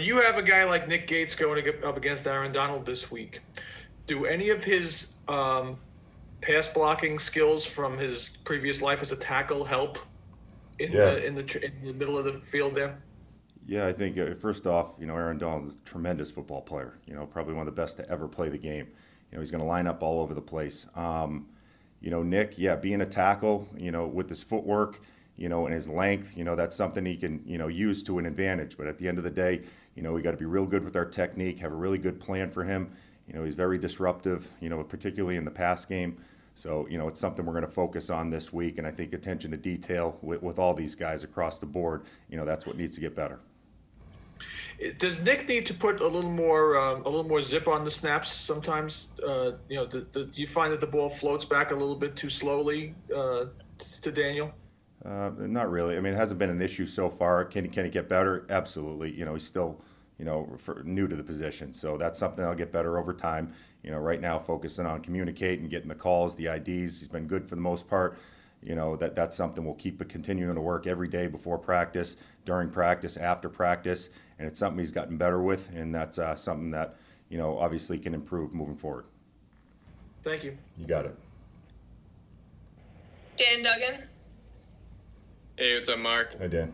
when you have a guy like Nick Gates going up against Aaron Donald this week, do any of his um, pass blocking skills from his previous life as a tackle help in Yeah. the in the in the middle of the field there? Yeah, I think uh, first off, you know, Aaron Donald is a tremendous football player. You know, probably one of the best to ever play the game. You know, he's going to line up all over the place. Um, you know, Nick, yeah, being a tackle, you know, with his footwork, you know, and his length, you know, that's something he can, you know, use to an advantage. But at the end of the day, you know, we got to be real good with our technique, have a really good plan for him. You know, he's very disruptive, you know, particularly in the pass game. So, you know, it's something we're going to focus on this week. And I think attention to detail with, with all these guys across the board, you know, that's what needs to get better. Does Nick need to put a little more um, a little more zip on the snaps sometimes? Uh, you know, do, do you find that the ball floats back a little bit too slowly uh, to Daniel? Uh, not really. I mean, it hasn't been an issue so far. Can he, can he get better? Absolutely. You know, he's still, you know, for, new to the position. So that's something that'll get better over time. You know, right now focusing on communicating, getting the calls, the IDs. He's been good for the most part. You know, that, that's something we'll keep continuing to work every day before practice, during practice, after practice. And it's something he's gotten better with. And that's uh, something that, you know, obviously can improve moving forward. Thank you. You got it. Dan Duggan. Hey, what's up, Mark? Hi, Dan.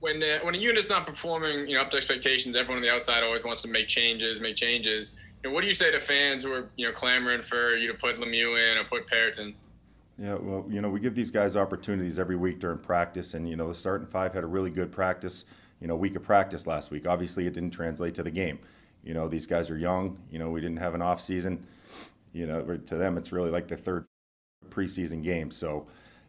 When uh, when a unit's not performing, you know, up to expectations, everyone on the outside always wants to make changes, make changes. You know, what do you say to fans who are you know clamoring for you to put Lemieux in or put Peart in? Yeah, well, you know, we give these guys opportunities every week during practice, and you know, the starting five had a really good practice, you know, week of practice last week. Obviously, it didn't translate to the game. You know, these guys are young. You know, we didn't have an off season. You know, to them, it's really like the third preseason game. So,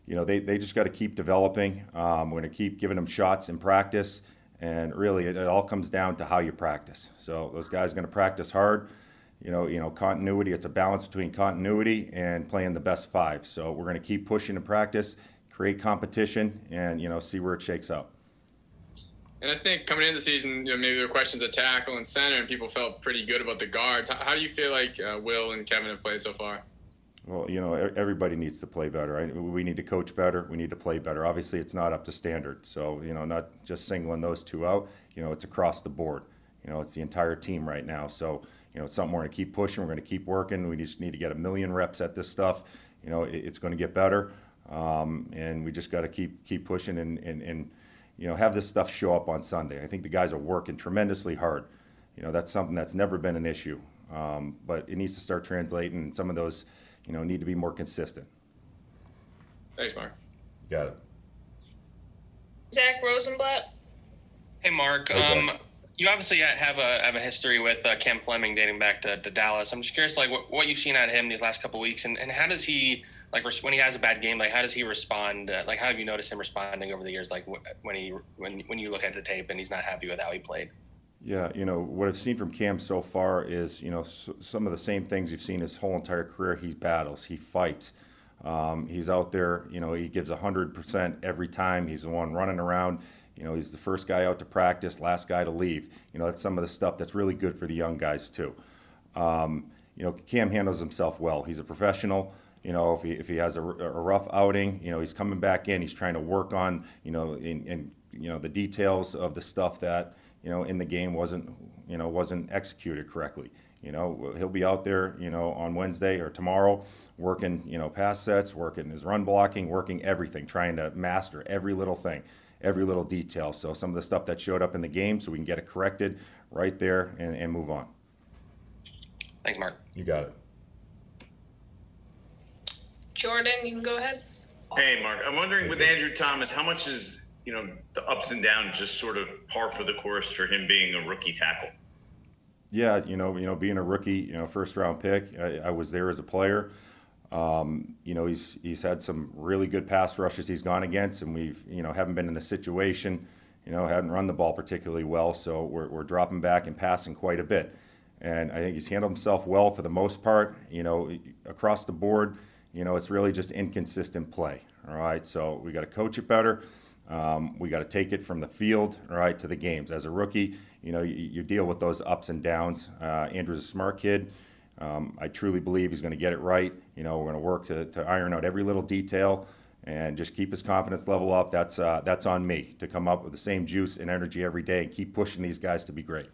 you know, they, they just got to keep developing. Um, we're going to keep giving them shots in practice, and really, it, it all comes down to how you practice. So, those guys are going to practice hard you know, you know, continuity. It's a balance between continuity and playing the best five. So we're going to keep pushing in practice, create competition, and you know, see where it shakes out. And I think coming into the season, you know, maybe there were questions at tackle and center, and people felt pretty good about the guards. How, how do you feel like uh, Will and Kevin have played so far? Well, you know, everybody needs to play better. We need to coach better. We need to play better. Obviously, it's not up to standard. So, you know, not just singling those two out. You know, it's across the board. You know, it's the entire team right now. So, you know, it's something we're going to keep pushing. We're going to keep working. We just need to get a million reps at this stuff. You know, it, it's going to get better, um, and we just got to keep keep pushing and, and and you know have this stuff show up on Sunday. I think the guys are working tremendously hard. You know, that's something that's never been an issue, um, but it needs to start translating. Some of those, you know, need to be more consistent. Thanks, Mark. Got it. Zach Rosenblatt. Hey, Mark. Hey, Um, you obviously have a have a history with uh, Cam Fleming dating back to, to Dallas. I'm just curious, like what, what you've seen out of him these last couple weeks, and, and how does he like res- when he has a bad game? Like how does he respond? Uh, like how have you noticed him responding over the years? Like wh- when he when when you look at the tape and he's not happy with how he played. Yeah, you know, what I've seen from Cam so far is, you know, s- some of the same things you've seen his whole entire career. He battles, he fights. Um, he's out there, you know, he gives 100% every time. He's the one running around. You know, he's the first guy out to practice, last guy to leave. You know, that's some of the stuff that's really good for the young guys, too. Um, you know, Cam handles himself well. He's a professional. You know, if he, if he has a, a rough outing, you know, he's coming back in. He's trying to work on, you know, in, in you know the details of the stuff that you know in the game wasn't, you know, wasn't executed correctly. You know, he'll be out there, you know, on Wednesday or tomorrow, working, you know, pass sets, working his run blocking, working everything, trying to master every little thing, every little detail. So some of the stuff that showed up in the game, so we can get it corrected right there and, and move on. Thanks, Mark. You got it. Jordan, you can go ahead. Hey, Mark. I'm wondering with Andrew Thomas, how much is you know the ups and downs just sort of par for the course for him being a rookie tackle? Yeah, you know, you know, being a rookie, you know, first round pick, I, I was there as a player. Um, you know, he's he's had some really good pass rushes he's gone against, and we've you know haven't been in the situation, you know, hadn't run the ball particularly well, so we're we're dropping back and passing quite a bit, and I think he's handled himself well for the most part. You know, across the board, you know, it's really just inconsistent play. All right, so we got to coach it better. Um, we got to take it from the field, right, to the games. As a rookie, you know, you, you deal with those ups and downs. Uh, Andrew's a smart kid. Um, I truly believe he's going to get it right. You know, we're going to work to, iron out every little detail and just keep his confidence level up. That's uh, that's on me to come up with the same juice and energy every day and keep pushing these guys to be great.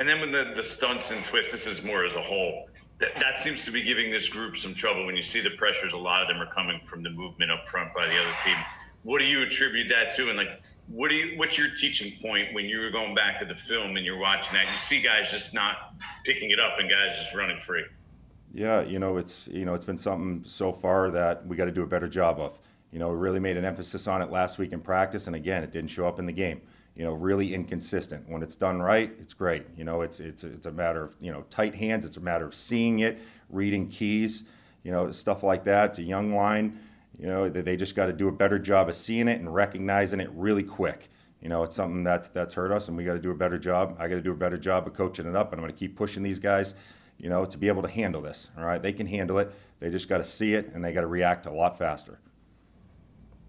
And then when the, the stunts and twists, this is more as a whole. That, that seems to be giving this group some trouble when you see the pressures. A lot of them are coming from the movement up front by the other team. What do you attribute that to? And like, what do you? What's your teaching point when you were going back to the film and you're watching that? You see guys just not picking it up and guys just running free. Yeah, you know, it's you know, it's been something so far that we got to do a better job of. You know, we really made an emphasis on it last week in practice, and again, it didn't show up in the game. You know, really inconsistent. When it's done right, it's great. You know, it's it's it's a matter of you know tight hands. It's a matter of seeing it, reading keys. You know, stuff like that. It's a young line. You know, they, just got to do a better job of seeing it and recognizing it really quick. You know, it's something that's that's hurt us, and we got to do a better job. I got to do a better job of coaching it up, and I'm going to keep pushing these guys you know, to be able to handle this. All right, they can handle it. They just got to see it and they got to react a lot faster.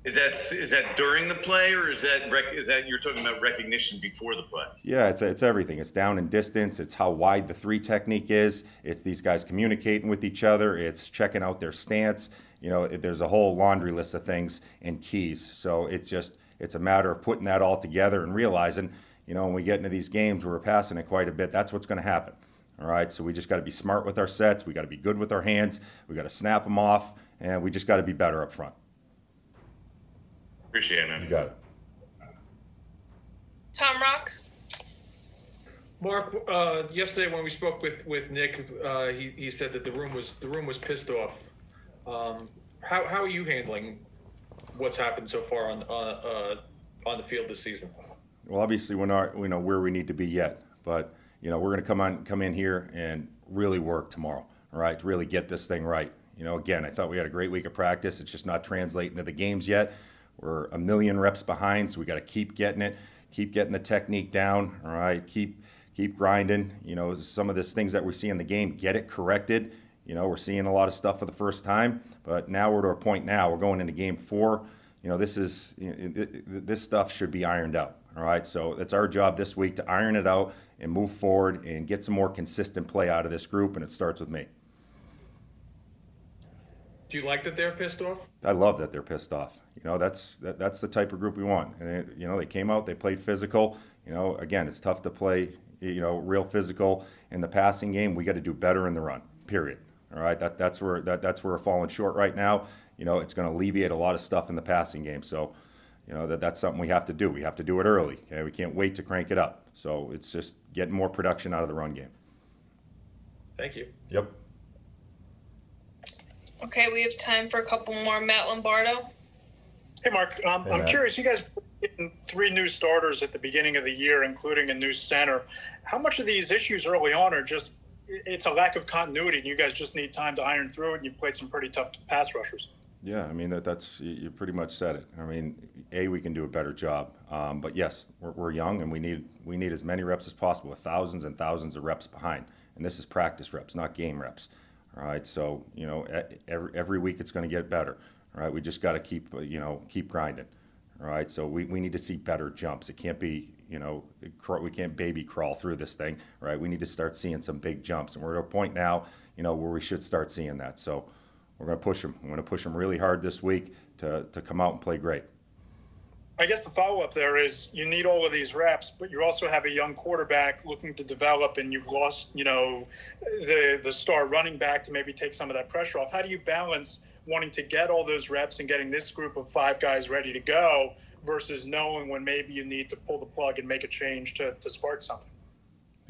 Is that is that during the play, or is that rec- is that you're talking about recognition before the play? Yeah, it's it's everything. It's down and distance. It's how wide the three technique is. It's these guys communicating with each other. It's checking out their stance. You know, it, there's a whole laundry list of things and keys. So it's just it's a matter of putting that all together and realizing, you know, when we get into these games where we're passing it quite a bit, that's what's going to happen. All right, so we just got to be smart with our sets. We got to be good with our hands. We got to snap them off, and we just got to be better up front. Appreciate it, man. You got it. Tom Rock. Mark, uh, yesterday when we spoke with, with Nick, uh, he, he said that the room was the room was pissed off. Um, how, how are you handling what's happened so far on uh, uh, on the field this season? Well, obviously we're not we know where we need to be yet, but you know we're going to come on come in here and really work tomorrow. All right, to really get this thing right. You know, again, I thought we had a great week of practice. It's just not translating to the games yet. We're a million reps behind, so we got to keep getting it, keep getting the technique down. All right, keep keep grinding. You know, some of these things that we see in the game, get it corrected. You know, we're seeing a lot of stuff for the first time, but now we're to a point now. We're going into game four. You know, this is you know, this stuff should be ironed out. All right, so it's our job this week to iron it out and move forward and get some more consistent play out of this group, and it starts with me. Do you like that they're pissed off? I love that they're pissed off. You know, that's that, that's the type of group we want. And it, you know, they came out, they played physical. You know, again, it's tough to play. You know, real physical in the passing game. We got to do better in the run. Period. All right, that that's where that that's where we're falling short right now. You know, it's going to alleviate a lot of stuff in the passing game. So, you know, that that's something we have to do. We have to do it early. Okay, we can't wait to crank it up. So it's just getting more production out of the run game. Thank you. Yep. Okay, we have time for a couple more. Matt Lombardo. Hey, Mark. Um, Hey, I'm Matt. curious. You guys getting three new starters at the beginning of the year, including a new center. How much of these issues early on are just it's a lack of continuity, and you guys just need time to iron through it? And you've played some pretty tough pass rushers. Yeah, I mean that, that's you pretty much said it. I mean, a we can do a better job, um, but yes, we're, we're young and we need we need as many reps as possible, with thousands and thousands of reps behind. And this is practice reps, not game reps. All right, so you know every every week it's going to get better. All right, we just got to keep you know keep grinding. Right, so we, we need to see better jumps. It can't be you know we can't baby crawl through this thing. Right, we need to start seeing some big jumps, and we're at a point now you know where we should start seeing that. So. We're going to push them. I'm going to push them really hard this week to, to come out and play great. I guess the follow up there is you need all of these reps, but you also have a young quarterback looking to develop, and you've lost, you know, the the star running back to maybe take some of that pressure off. How do you balance wanting to get all those reps and getting this group of five guys ready to go versus knowing when maybe you need to pull the plug and make a change to, to spark something?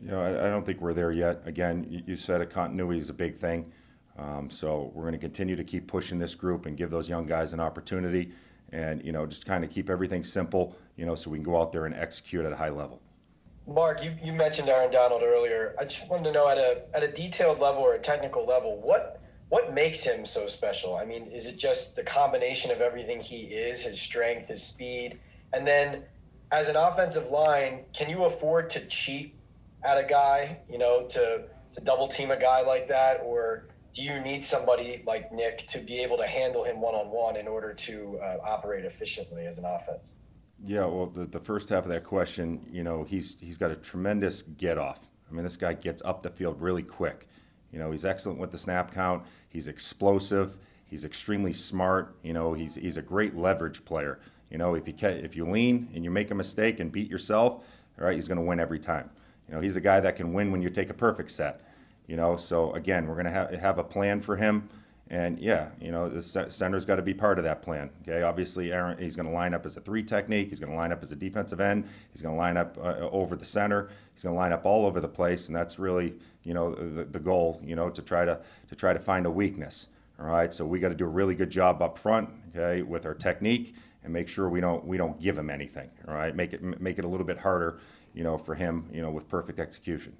You know, I, I don't think we're there yet. Again, you, you said a continuity is a big thing. Um, so we're going to continue to keep pushing this group and give those young guys an opportunity, and you know, just kind of keep everything simple. You know, so we can go out there and execute at a high level. Mark, you, you mentioned Aaron Donald earlier. I just wanted to know at a at a detailed level or a technical level, what what makes him so special? I mean, is it just the combination of everything he is, his strength, his speed, and then as an offensive line, can you afford to cheat at a guy, you know, to to double team a guy like that, or do you need somebody like Nick to be able to handle him one on one in order to uh, operate efficiently as an offense? Yeah, well, the, the first half of that question, you know, he's he's got a tremendous get off. I mean, this guy gets up the field really quick. You know, he's excellent with the snap count. He's explosive. He's extremely smart. You know, he's he's a great leverage player. You know, if you ca- if you lean and you make a mistake and beat yourself, all right, he's going to win every time. You know, he's a guy that can win when you take a perfect set. You know, so again, we're going to have have a plan for him. And yeah, you know, the center's got to be part of that plan. Okay, obviously, Aaron, he's going to line up as a three technique. He's going to line up as a defensive end. He's going to line up uh, over the center. He's going to line up all over the place, and that's really, you know, the, the goal. You know, to try to to try to find a weakness. All right, so we got to do a really good job up front, okay, with our technique, and make sure we don't we don't give him anything. All right, make it make it a little bit harder, you know, for him, you know, with perfect execution.